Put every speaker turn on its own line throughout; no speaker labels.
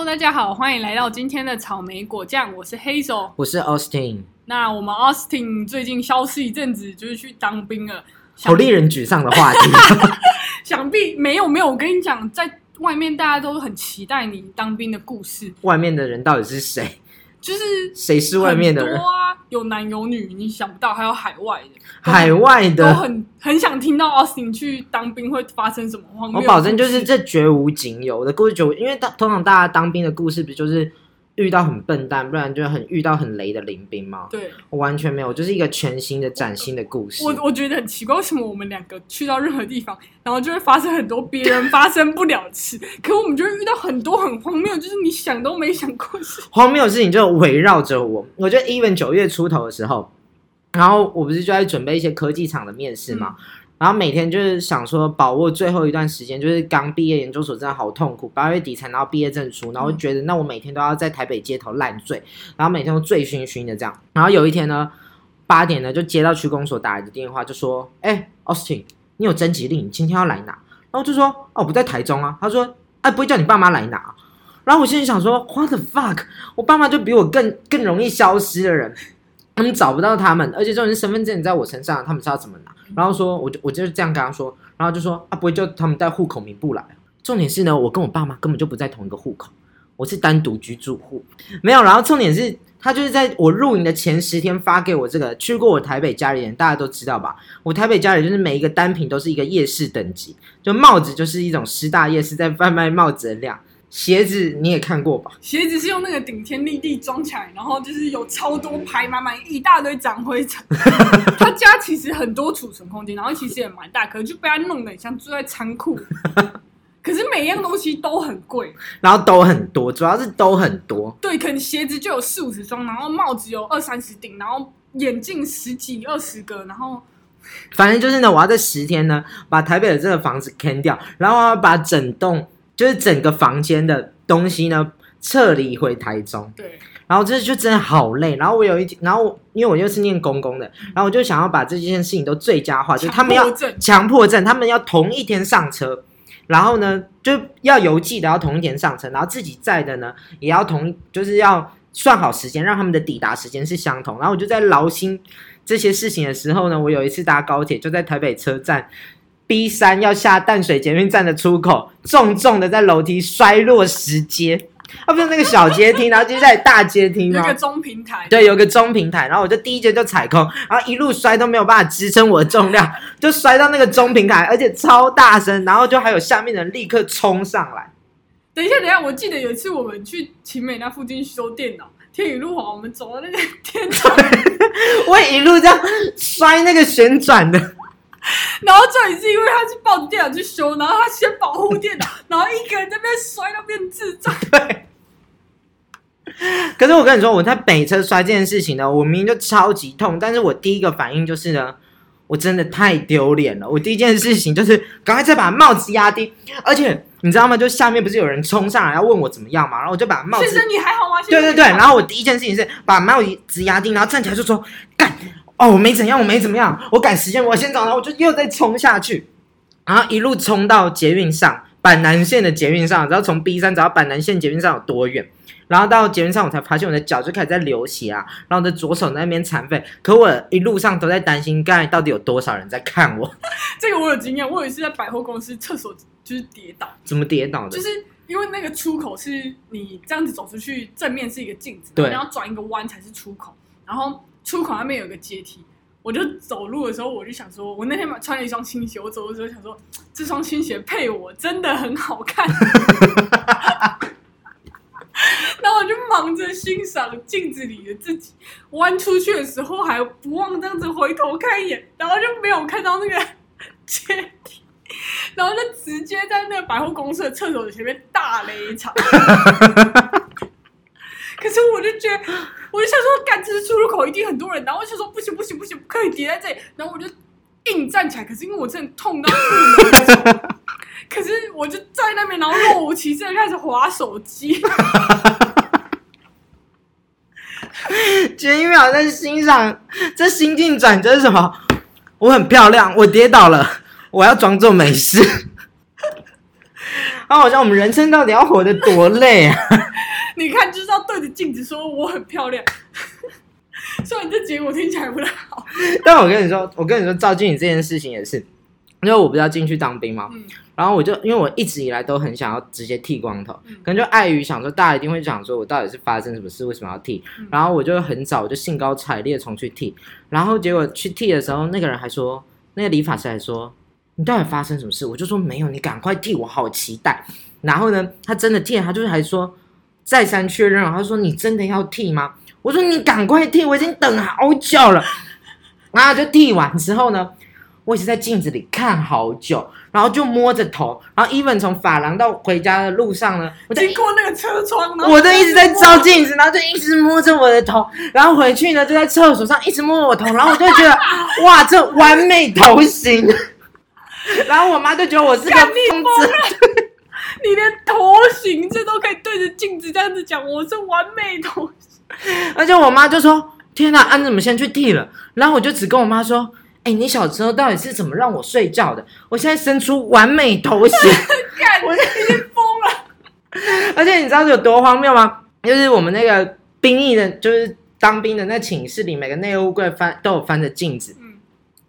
Hello，大家好，欢迎来到今天的草莓果酱，我是 Hazel。
我是 Austin，
那我们 Austin 最近消失一阵子，就是去当兵了。
好令人沮丧的话题。
想必没有没有，我跟你讲，在外面大家都很期待你当兵的故事，
外面的人到底是谁？
就是
谁是外面的人？
多？啊，有男有女，你想不到，还有海外的，
海外的？
都
的，
很很想听到 Austin 去当兵会发生什么荒谬
我保证就是这绝无仅有的故事，就因为当通常大家当兵的故事不就是遇到很笨蛋，不然就很遇到很雷的林兵吗？
对。
我完全没有，就是一个全新的崭新的故事。
我我觉得很奇怪，为什么我们两个去到任何地方，然后就会发生很多别人发生不了的事，可我们就会遇到很多很荒谬，就是你想都没想过事。
荒谬的事情就围绕着我。我觉得 even 九月出头的时候，然后我不是就在准备一些科技厂的面试嘛，然后每天就是想说把握最后一段时间，就是刚毕业研究所真的好痛苦，八月底才拿到毕业证书，然后觉得那我每天都要在台北街头烂醉，然后每天都醉醺醺的这样。然后有一天呢，八点呢就接到区公所打来的电话，就说：“哎、a u s t i n 你有征集令，你今天要来拿。”然后就说：“哦，我不在台中啊。”他说：“哎、不会叫你爸妈来拿啊。”然后我心里想说：“What the fuck？我爸妈就比我更更容易消失的人，他们找不到他们，而且这种身份证在我身上，他们知道怎么拿？”然后说，我就我就是这样跟他说，然后就说：“啊，不会就他们带户口名簿来啊。”重点是呢，我跟我爸妈根本就不在同一个户口，我是单独居住户，没有。然后重点是他就是在我入营的前十天发给我这个，去过我台北家里人大家都知道吧？我台北家里就是每一个单品都是一个夜市等级，就帽子就是一种师大夜市在贩卖帽子的量，鞋子你也看过吧？
鞋子是用那个顶天立地装起来，然后就是有超多排满满一大堆长灰尘。他家其实很多储存空间，然后其实也蛮大，可能就被他弄得很像住在仓库。可是每一样东西都很贵，
然后都很多，主要是都很多。
对，可能鞋子就有四五十双，然后帽子有二三十顶，然后眼镜十几二十个，然后
反正就是呢，我要在十天呢把台北的这个房子坑掉，然后我要把整栋就是整个房间的东西呢撤离回台中。
对，
然后这就真的好累。然后我有一天，然后因为我又是念公公的，然后我就想要把这件事情都最佳化，就是他们要
强迫症
强迫症，他们要同一天上车，然后呢就要邮寄的要同一天上车，然后自己在的呢也要同，就是要算好时间，让他们的抵达时间是相同。然后我就在劳心这些事情的时候呢，我有一次搭高铁，就在台北车站。B 三要下淡水捷运站的出口，重重的在楼梯摔落石阶，啊，不是那个小阶梯，然后接下来大阶梯吗？
有？个中平台，
对，有个中平台，然后我就第一节就踩空，然后一路摔都没有办法支撑我的重量，就摔到那个中平台，而且超大声，然后就还有下面的人立刻冲上来，
等一下，等一下，我记得有一次我们去晴美那附近修电脑，天宇路滑，我们走到那个天窗，
我也一路这样摔那个旋转的，
然后这里是因为他去抱着电脑去修，然后他先保护电脑，然后一个人在那边摔到变智障。
对可是我跟你说，我在北车摔这件事情呢，我明明就超级痛，但是我第一个反应就是呢，我真的太丢脸了。我第一件事情就是赶快再把帽子压低，而且你知道吗？就下面不是有人冲上来要问我怎么样嘛，然后我就把帽子
先生，你还好吗？先
对对对，然后我第一件事情是把帽子压低，然后站起来就说干哦，我没怎样，我没怎么样，我赶时间，我先走，然后我就又再冲下去，然后一路冲到捷运上，板南线的捷运上，然后从 B 站走到板南线捷运上有多远？然后到捷运上，我才发现我的脚就开始在流血啊，然后我的左手在那边残废，可我一路上都在担心，刚才到底有多少人在看我，
这个我有经验，我有一次在百货公司厕所就是跌倒，
怎么跌倒的？
就是因为那个出口是你这样子走出去，正面是一个镜子，
对
然后转一个弯才是出口，然后出口那边有个阶梯。我就走路的时候，我就想说，我那天穿了一双新鞋，我走的时候想说，这双新鞋配我真的很好看。然后我就忙着欣赏镜子里的自己，弯出去的时候还不忘这样子回头看一眼，然后就没有看到那个 阶梯，然后就直接在那个百货公司的厕所前面大雷一场。可是我就觉得，我就想说，干这是出入口一定很多人，然后我就说不行不行不行，不可以叠在这里，然后我就硬站起来，可是因为我真的痛到不能，可是我就在那边，然后若无其事的开始划手机。
前一秒在欣赏这心境转折是什么？我很漂亮，我跌倒了，我要装作没事。啊，好像我们人生到底要活得多累啊！
你看，就是要对着镜子说我很漂亮。虽然这结果听起来不太好，
但我跟你说，我跟你说，照镜子这件事情也是，因为我不是要进去当兵嘛，
嗯
然后我就因为我一直以来都很想要直接剃光头，
嗯
可能就碍于想说大家一定会想说我到底是发生什么事，为什么要剃？
嗯
然后我就很早我就兴高采烈从去剃，然后结果去剃的时候，那个人还说，那个理发师还说你到底发生什么事？我就说没有，你赶快剃，我好期待。然后呢，他真的剃了，他就是还说再三确认了，他说你真的要剃吗？我说你赶快剃，我已经等好久了。然后就剃完之后呢，我一直在镜子里看好久，然后就摸着头，然后 even 从发廊到回家的路上呢，我就
经过那个车窗，然后
我都一直在照镜子，然后就一直摸着我的头，然后回去呢就在厕所上一直摸我头，然后我就觉得哇，这完美头型。然后我妈就觉得我是个疯子，
你连头型这都可以对着镜子这样子讲，我是完美头型。
而且我妈就说：“天哪，安怎么先去剃了？”然后我就只跟我妈说：“哎、你小时候到底是怎么让我睡觉的？我现在生出完美头型。”
干，我已经疯了。
而且你知道有多荒谬吗？就是我们那个兵役的，就是当兵的那寝室里，每个内务柜翻都有翻着镜子。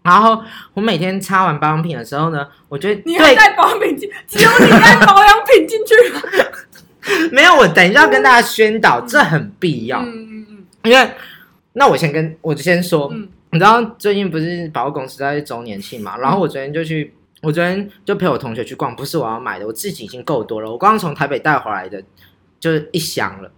嗯
然后我每天擦完保养品的时候呢，我觉得
你还带保养品进，只有你带保养品进去了。
没有我等一下要跟大家宣导，这很必要，
嗯嗯嗯
因为那我先跟我就先说，
嗯
你知道最近不是百货公司在周年庆嘛？然后我昨天就去，我昨天就陪我同学去逛，不是我要买的，我自己已经够多了，我刚刚从台北带回来的就是一箱了。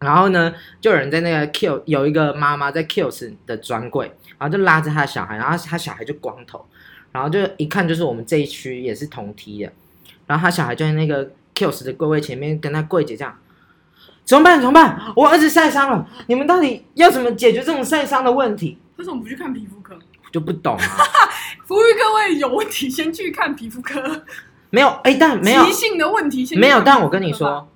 然后呢，就有人在那个 Q 有一个妈妈在 Kills 的专柜，然后就拉着她的小孩，然后她小孩就光头，然后就一看就是我们这一区也是同梯的，然后他小孩就在那个 Kills 的柜位前面跟他柜姐这样。怎么办？怎么办？我儿子晒伤了，你们到底要怎么解决这种晒伤的问题？
为什么不去看皮肤科？
我就不懂啊。
服务各位有问题，先去看皮肤科。
没有，哎，但没有
急性的问题先
没有，但我跟你说，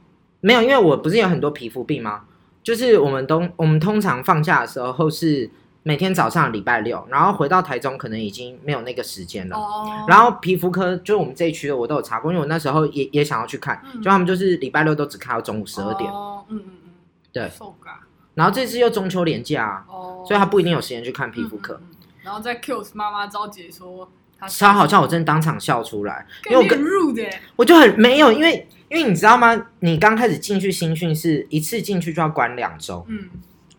没有，因为我不是有很多皮肤病吗？就是我们都我们通常放假的时候是每天早上礼拜六，然后回到台中可能已经没有那个时间了。
哦，
然后皮肤科就是我们这一区的，我都有查过，因为我那时候也也想要去看，
嗯
就他们就是礼拜六都只开到中午十二点，
哦，嗯嗯嗯，
对然后这次又中秋连假啊，
哦，
所以他不一定有时间去看皮肤科。
嗯。嗯嗯然后在 Kills 妈妈招姐说她
超好笑，我真的当场笑出来，因为我跟我就很没有，因为因为你知道吗？你刚开始进去新训是一次进去就要关两周，
嗯，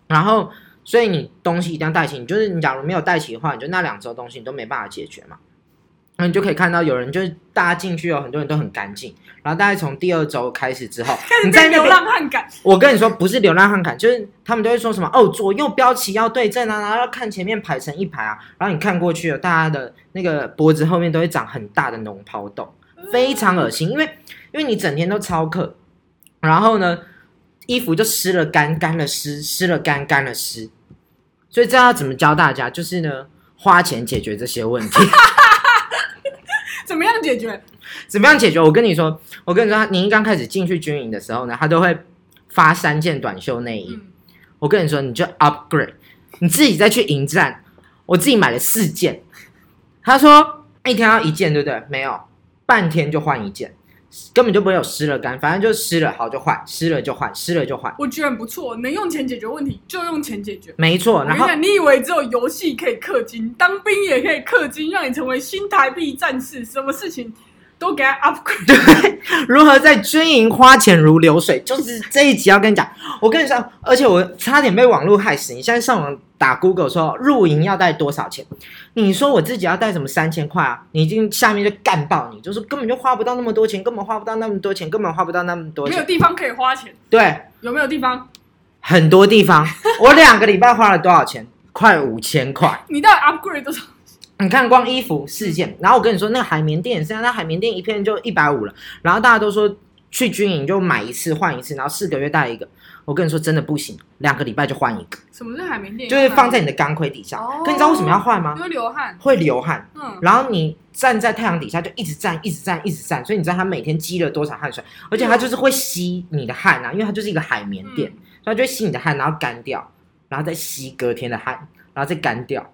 然后所以你东西一定要带齐。你就是你假如没有带齐的话，你就那两周东西你都没办法解决嘛。那你就可以看到有人就是大家进去有很多人都很干净，然后大概从第二周开始之后 你在
流浪汉感，
我跟你说，不是流浪汉感，就是他们都会说什么哦，左右标旗要对正啊，然后要看前面排成一排啊，然后你看过去了，大家的那个脖子后面都会长很大的脓疱痘，非常恶心，因为因为你整天都超课，然后呢，衣服就湿了干，干了湿，湿了干，干了湿，所以这要怎么教大家？就是呢，花钱解决这些问题。
怎么样解决？
怎么样解决？我跟你说，我跟你说，你一刚开始进去军营的时候呢，他都会发三件短袖内衣。
嗯，
我跟你说，你就 upgrade，你自己再去迎战。我自己买了四件，他说一天要一件，对不对？没有，半天就换一件，根本就不会有湿了干，反正就湿了好就换，湿了就换，湿了就换，
我觉得很不错，能用钱解决问题就用钱解决。
没错。然后
你以为只有游戏可以氪金，当兵也可以氪金，让你成为新台币战士，什么事情都给他 upgrade。
对如何在军营花钱如流水，就是这一集要跟你讲。我跟你说，而且我差点被网络害死。你现在上网打 Google 说露营要带多少钱，你说我自己要带什么三千块啊？你已经下面就干爆你，就是根本就花不到那么多钱，根本花不到那么多钱，根本花不到那么多钱。
没有地方可以花钱，
对，
有没有地方？
很多地方，我两个礼拜花了多少钱？快五千块。
你到底 upgrade 多少？
你看，光衣服四件，然后我跟你说，那个海绵垫也是啊，那海绵垫一片就一百五了。然后大家都说去军营就买一次换一次，然后四个月带一个。我跟你说，真的不行，两个礼拜就换一个，
什么是海绵垫？
就是放在你的钢盔底下。
哦
可你知道为什么要换吗
你？会流汗。
会流汗，
嗯，
然后你站在太阳底下就一直站，一直站，一直站，所以你知道它每天积了多少汗水，而且它就是会吸你的汗啊，因为它就是一个海绵垫，
嗯
所以它就会吸你的汗，然后干掉，然后再吸隔天的汗，然后再干掉。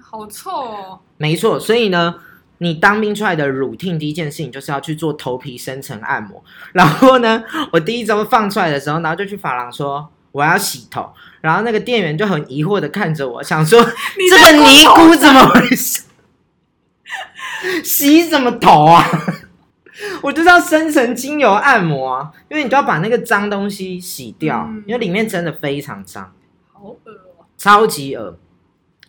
好臭哦。
没错，所以呢，你当兵出来的 routine 第一件事情就是要去做头皮深层按摩。然后呢，我第一周放出来的时候，然后就去发廊说我要洗头，然后那个店员就很疑惑的看着我，想说
你
这
在
个尼姑怎么回事？洗什么头啊？我就是要深层精油按摩啊，因为你都要把那个脏东西洗掉，
嗯
因为里面真的非常脏。
好恶哦、
超级恶。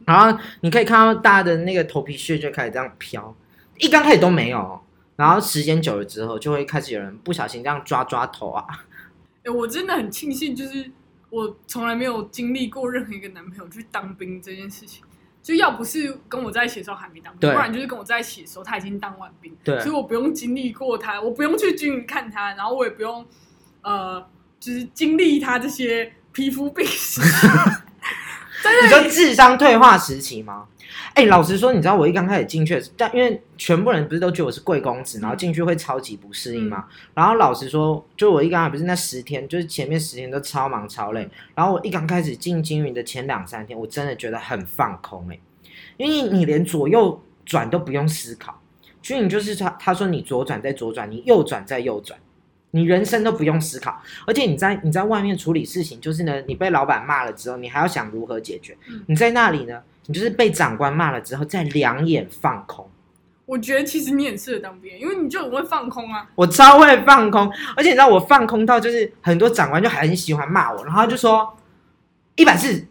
然后你可以看到大家的那个头皮屑就开始这样飘，一刚开始都没有哦，然后时间久了之后，就会开始有人不小心这样抓抓头啊。
哎、我真的很庆幸，就是我从来没有经历过任何一个男朋友去当兵这件事情。就要不是跟我在一起的时候还没当兵，不然就是跟我在一起的时候他已经当完兵，
对
所以我不用经历过他，我不用去军营看他，然后我也不用呃，就是经历他这些皮肤病史。
你说智商退化时期吗？哎、老实说，你知道我一刚开始进去但因为全部人不是都觉得我是贵公子，然后进去会超级不适应嘛。然后老实说，就我一刚开始不是那十天，就是前面十天都超忙超累。然后我一刚开始进金云的前两三天，我真的觉得很放空哎、因为你连左右转都不用思考，军营就是他他说你左转再左转，你右转再右转。你人生都不用思考，而且你在你在外面处理事情，就是呢，你被老板骂了之后，你还要想如何解决。
嗯
你在那里呢，你就是被长官骂了之后，再两眼放空。
我觉得其实你很适合当兵，因为你就很会放空啊。
我超会放空，而且你知道我放空到就是很多长官就很喜欢骂我，然后就说一百四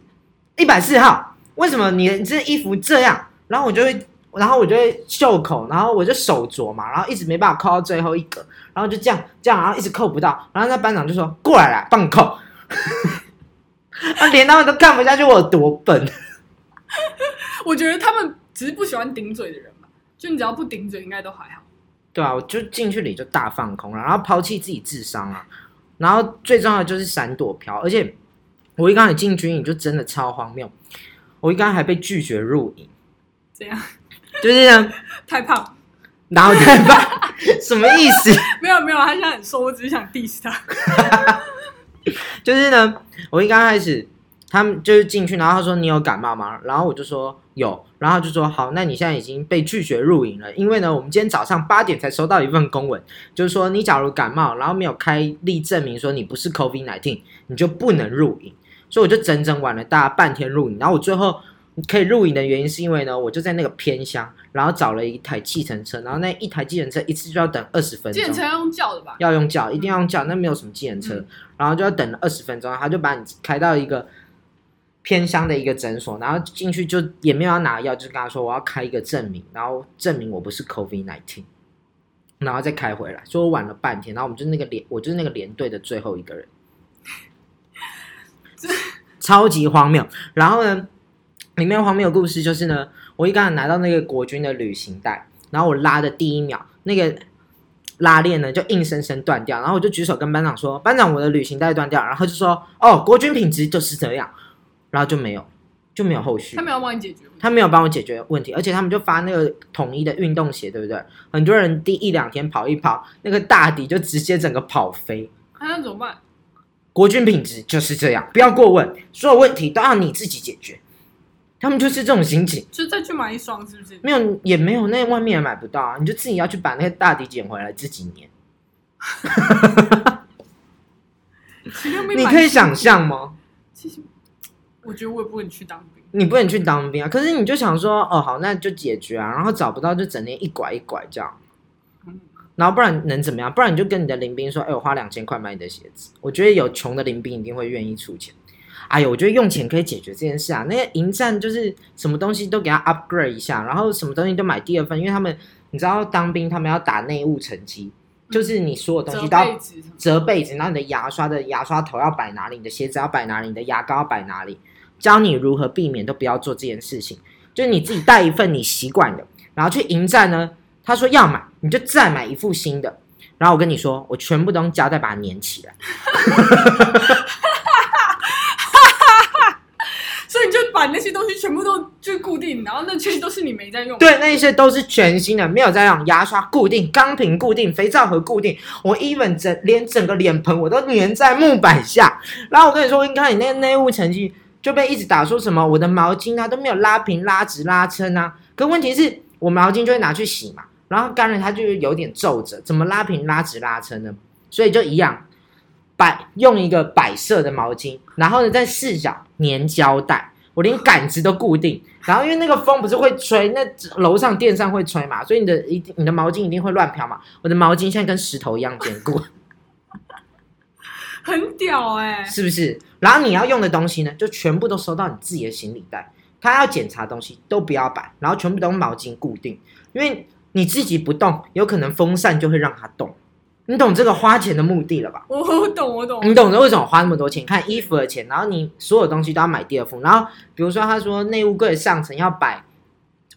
一百四号，为什么你你这衣服这样？然后我就会，然后我就会袖口，然后我就手镯嘛，然后一直没办法扣到最后一格，然后就这样这样，然后一直扣不到，然后那班长就说过来啦，帮你扣。啊，连他们都看不下去我有多笨。
我觉得他们只是不喜欢顶嘴的人吧，就你只要不顶嘴，应该都还好。
对啊，我就进去里就大放空了，然后抛弃自己智商啊，然后最重要的就是闪躲飘，而且我一刚才进军营就真的超荒谬，我一刚才还被拒绝入营，
这样
就是呢，
太胖，
然后太胖什么意思？
没有没有，他现在很瘦，我只是想 diss 他。
就是呢，我一刚开始他们就是进去，然后他说你有感冒吗？然后我就说有，然后他就说好，那你现在已经被拒绝入营了，因为呢，我们今天早上八点才收到一份公文，就是说你假如感冒，然后没有开立证明说你不是 COVID nineteen，你就不能入营。所以我就整整晚了大概半天入营，然后我最后可以入营的原因是因为呢，我就在那个偏乡，然后找了一台计程车，然后那一台计程车一次就要等二十分钟
计程。车要用叫的吧？
要用叫，一定要用叫，那没有什么计程车，
嗯
然后就要等了二十分钟，他就把你开到一个偏乡的一个诊所，然后进去就也没有要拿药，就是跟他说我要开一个证明，然后证明我不是 COVID nineteen，然后再开回来，所以我晚了半天，然后我们就那个连，我就是那个连队的最后一个人，超级荒谬。然后呢，里面荒谬的故事就是呢，我一刚才拿到那个国军的旅行袋，然后我拉的第一秒，那个拉链呢就硬生生断掉，然后我就举手跟班长说：“班长，我的旅行袋断掉。”然后就说：“哦，国军品质就是这样。”然后就没有，就没有后续
他。没有帮你解决。
他没有帮我解决问题，而且他们就发那个统一的运动鞋，对不对？很多人第一两天跑一跑，那个大底就直接整个跑飞。
那那怎么办？
国军品质就是这样，不要过问，所有问题都要你自己解决。他们就是这种心情，
就再去买一双，是不是？
没有也没有，那外面也买不到啊，你就自己要去把那个大底捡回来，自己粘。你可以想象吗？
其实我觉得我也不能去当兵。
你不能去当兵啊，可是你就想说，哦，好，那就解决啊，然后找不到就整天一拐一拐这样，
嗯
然后不然能怎么样？不然你就跟你的林兵说，哎，我花两千块买你的鞋子。我觉得有穷的林兵一定会愿意出钱。哎呦，我觉得用钱可以解决这件事啊。那个营站就是什么东西都给他 upgrade 一下，然后什么东西都买第二份，因为他们你知道当兵他们要打内务成绩，就是你所有东西都要折被子，然后你的牙刷的牙刷头要摆哪里，你的鞋子要摆哪里，你的牙膏要摆哪里，教你如何避免都不要做这件事情。就是你自己带一份你习惯的，然后去营战呢，他说要买，你就再买一副新的。然后我跟你说，我全部都用胶带把它粘起来。
你就把那些东西全部都就固定，然后那些都是你没在用。，
对，那些都是全新的，没有再用牙刷固定、钢瓶固定、肥皂盒固定。我 even 整连整个脸盆我都粘在木板下。然后我跟你说，你看你那个内务成绩就被一直打说什么我的毛巾啊都没有拉平、拉直、拉撑啊。可问题是我毛巾就会拿去洗嘛，然后干了它就有点皱褶，怎么拉平、拉直、拉撑呢？所以就一样，摆用一个摆设的毛巾，然后呢在四角粘胶带，我连杆子都固定。然后因为那个风不是会吹，那楼上电扇会吹嘛，所以你的一定你的毛巾一定会乱飘嘛。我的毛巾现在跟石头一样坚固，
很屌哎、
是不是？然后你要用的东西呢，就全部都收到你自己的行李袋。他要检查东西都不要摆，然后全部都用毛巾固定，因为你自己不动，有可能风扇就会让它动。你懂这个花钱的目的了吧？
我我懂我懂，
你懂得为什么花那么多钱？看衣服的钱，然后你所有东西都要买第二副。然后比如说他说内务柜上层要摆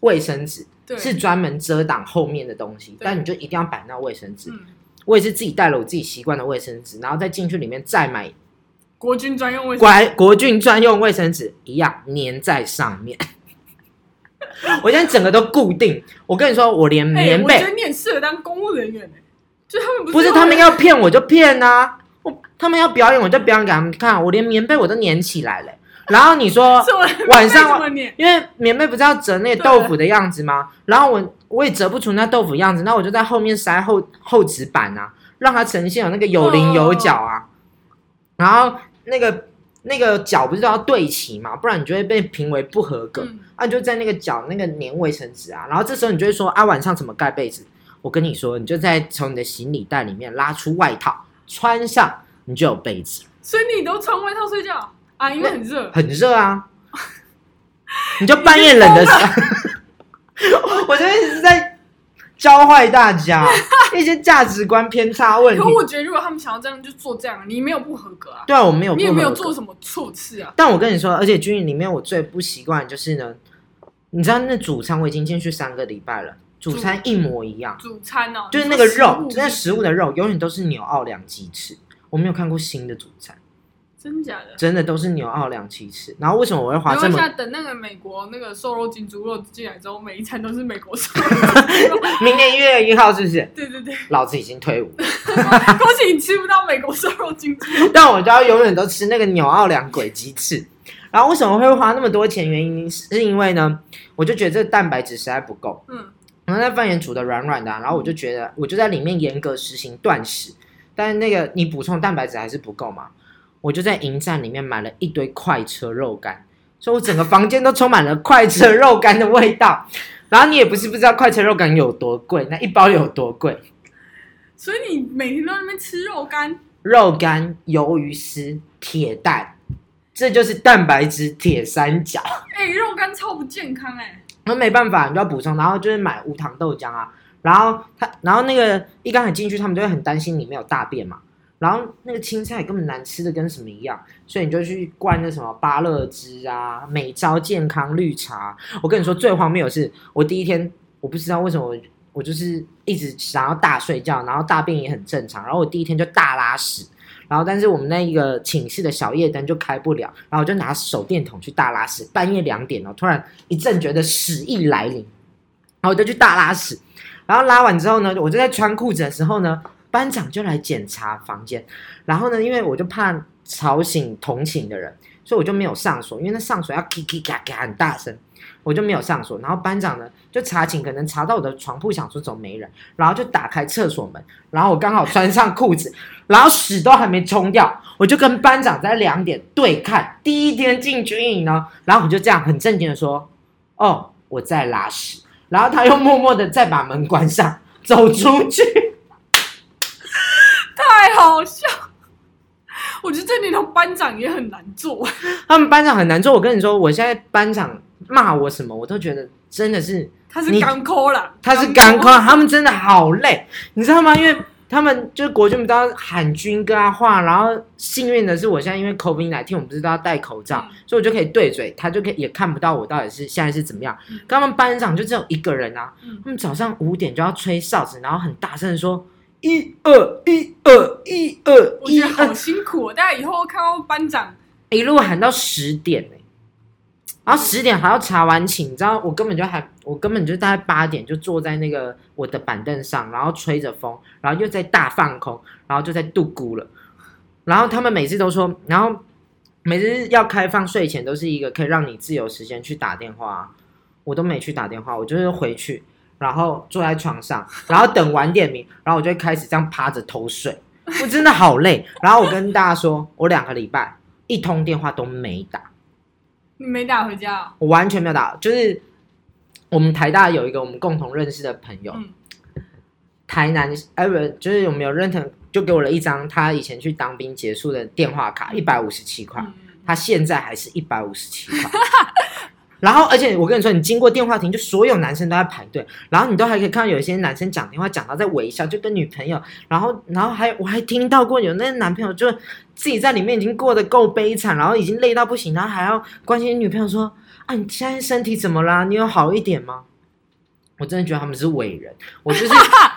卫生纸，是专门遮挡后面的东西，但你就一定要摆那卫生纸。
嗯，
我也是自己带了我自己习惯的卫生纸，然后再进去里面再买
国军专用卫生
国国军专用卫生纸，一样粘在上面。我现在整个都固定。我跟你说，我连
哎、
棉被、
我觉得你很适合当公务人员哎、就他们不
不是
是
他们要骗我就骗啊，我他们要表演我就表演给他们看，我连棉被我都粘起来了。然后你说 晚上？因为棉被不是要折那个豆腐的样子吗？然后我我也折不出那豆腐样子，那我就在后面塞厚厚纸板啊，让它呈现有那个有棱有角啊。然后那个那个角不是都要对齐嘛，不然你就会被评为不合格。
嗯，
啊，你就在那个角那个粘卫生纸啊，然后这时候你就会说啊，晚上怎么盖被子？我跟你说，你就在从你的行李袋里面拉出外套穿上，你就有被子，
所以你都穿外套睡觉啊？因为很热。
很热啊。你就半夜冷的时候，我这边是在教坏大家 一些价值观偏差问题
可。我觉得，如果他们想要这样，就做这样，你没有不合格啊，
对啊，我没有不
你也没有做什么错事啊。
但我跟你说，而且军营里面我最不习惯就是呢，你知道那主餐我已经进去三个礼拜了，主餐一模一样，
主餐哦，
就是那个肉，
食物
那食物的肉永远都是牛奥良鸡翅。我没有看过新的主餐，
真假的？
真的都是牛奥良鸡翅。然后为什么我会花这么？
等那个美国那个瘦肉精猪肉进来之后，每一餐都是美国瘦肉精。
明年一月一号是不是？
对对对，
老子已经退伍了，
恭喜你吃不到美国瘦肉精猪肉。
但我就要永远都吃那个牛奥良鬼鸡翅。然后为什么会花那么多钱？原因是因为呢，我就觉得这个蛋白质实在不够。
嗯，
然后那饭也煮的软软的啊、然后我就觉得，我就在里面严格实行断食，但是那个你补充蛋白质还是不够嘛，我就在营站里面买了一堆快车肉干，所以我整个房间都充满了快车肉干的味道。然后你也不是不知道快车肉干有多贵，那一包有多贵？
所以你每天都在那边吃肉干，
肉干、鱿鱼丝、铁蛋，这就是蛋白质铁三角。
哎、肉干超不健康哎、
那没办法，你就要补充，然后就是买无糖豆浆啊，然后他，然后那个一刚才进去，他们就会很担心里面有大便嘛，然后那个青菜根本难吃的跟什么一样，所以你就去灌那什么芭乐汁啊、美招健康绿茶。我跟你说，最荒谬的是，我第一天我不知道为什么我我就是一直想要大睡觉，然后大便也很正常，然后我第一天就大拉屎。然后，但是我们那一个寝室的小夜灯就开不了，然后我就拿手电筒去大拉屎。半夜两点哦，突然一阵觉得屎意来临，然后我就去大拉屎。然后拉完之后呢，我就在穿裤子的时候呢，班长就来检查房间。然后呢，因为我就怕吵醒同寝的人，所以我就没有上锁，因为那上锁要叽叽嘎嘎很大声，我就没有上锁。然后班长呢就查寝，可能查到我的床铺，想说怎么没人，然后就打开厕所门，然后我刚好穿上裤子，然后屎都还没冲掉，我就跟班长在两点对看。第一天进军营呢，然后我就这样很正经的说：“哦，我在拉屎。”然后他又默默的再把门关上，走出去。
太好笑。我觉得这里头班长也很难做，
他们班长很难做。我跟你说，我现在班长骂我什么，我都觉得真的是
他是
你
干抠了，
他是干抠，他们真的好累，你知道吗？因为他们就是国军，不都要喊军歌啊话，然后幸运的是，我现在因为 COVID 1 9我们不是都要戴口罩，
嗯
所以我就可以对嘴，他就可以也看不到我到底是现在是怎么样。
嗯
他们班长就只有一个人啊，
嗯
他们早上五点就要吹哨子，然后很大声的说一二一二一二一
我觉得好，辛苦、哦。大家以后看到班长，
一路喊到十点呢、然后十点还要查完寝，你知道我根本就还，我根本就大概八点就坐在那个我的板凳上，然后吹着风，然后又在大放空，然后就在度孤了。然后他们每次都说，然后每次要开放睡前都是一个可以让你自由时间去打电话啊、我都没去打电话，我就是回去，然后坐在床上，然后等晚点名，然后我就会开始这样趴着偷睡，我真的好累。然后我跟大家说，我两个礼拜一通电话都没打，
你没打回家、哦？
我完全没有打，就是我们台大有一个我们共同认识的朋友，
嗯
台南哎不就是我们有认同，就给我了一张他以前去当兵结束的电话卡，一百五十七块。
嗯，
他现在还是一百五十七块。然后，而且我跟你说，你经过电话亭，就所有男生都在排队，然后你都还可以看到有一些男生讲电话讲到在微笑，就跟女朋友，然后，然后还我还听到过有那些男朋友就自己在里面已经过得够悲惨，然后已经累到不行，然后还要关心女朋友说啊，你现在身体怎么啦？你有好一点吗？我真的觉得他们是伟人，我就是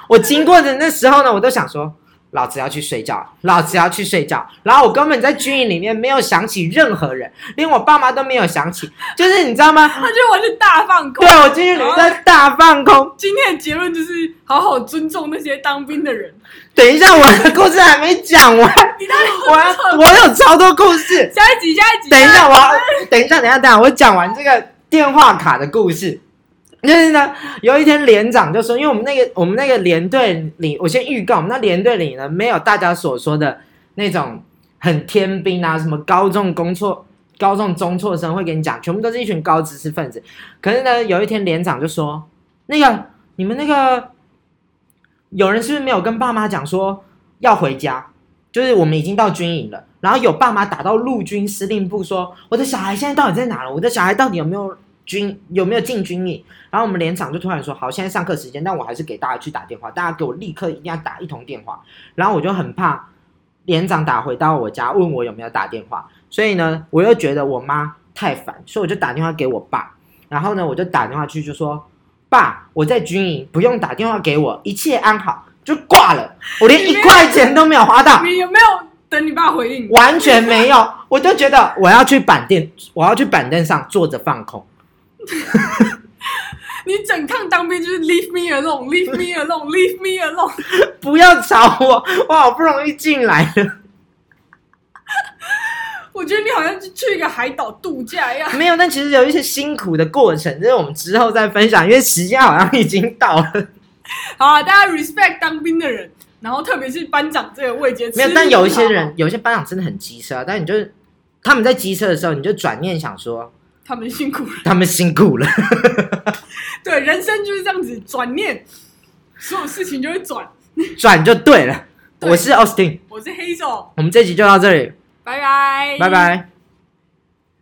我经过的那时候呢，我都想说，老子要去睡觉，老子要去睡觉。然后我根本在军营里面没有想起任何人，连我爸妈都没有想起，就是你知道吗？
他就完全大放空。
对我军营里面在大放空。
今天的结论就是好好尊重那些当兵的人。
等一下，我的故事还没讲完，
你到底
我要我有超多故事。
下一集，下一集。
等一下，我要等一下，等一下，等一下，我讲完这个电话卡的故事。就是呢，有一天连长就说，因为我们那个我们那个连队里，我先预告，那连队里呢没有大家所说的那种很天兵啊，什么高中工错、高中中辍生会跟你讲，全部都是一群高知识分子。可是呢，有一天连长就说，那个你们那个有人是不是没有跟爸妈讲说要回家？就是我们已经到军营了，然后有爸妈打到陆军司令部说，我的小孩现在到底在哪了？我的小孩到底有没有军有没有进军营？然后我们连长就突然说，好，现在上课时间，但我还是给大家去打电话，大家给我立刻一定要打一通电话。然后我就很怕连长打回到我家问我有没有打电话，所以呢，我又觉得我妈太烦，所以我就打电话给我爸。然后呢，我就打电话去就说，爸，我在军营，不用打电话给我，一切安好。就挂了，我连一块钱都没有花到，
你有没有等你爸回应？
完全没有，我就觉得我要去板凳，我要去板凳上坐着放空。
你整趟当兵就是 leave me alone，leave me alone，leave me alone。
不要吵我，我好不容易进来了。
我觉得你好像是去一个海岛度假一样。
没有，但其实有一些辛苦的过程，这是我们之后再分享，因为时间好像已经到了。
好啊，大家 respect 当兵的人，然后特别是班长这个位阶。
没有，但有一些人，有一些班长真的很机车啊，但你就是他们在机车的时候，你就转念想说，
他们辛苦了。
他们辛苦了。
对，人生就是这样子，转念，所有事情就会转。
转就对了。
对
我是 Austin，
我是黑手，
我们这集就到这里，
拜拜，
拜。拜。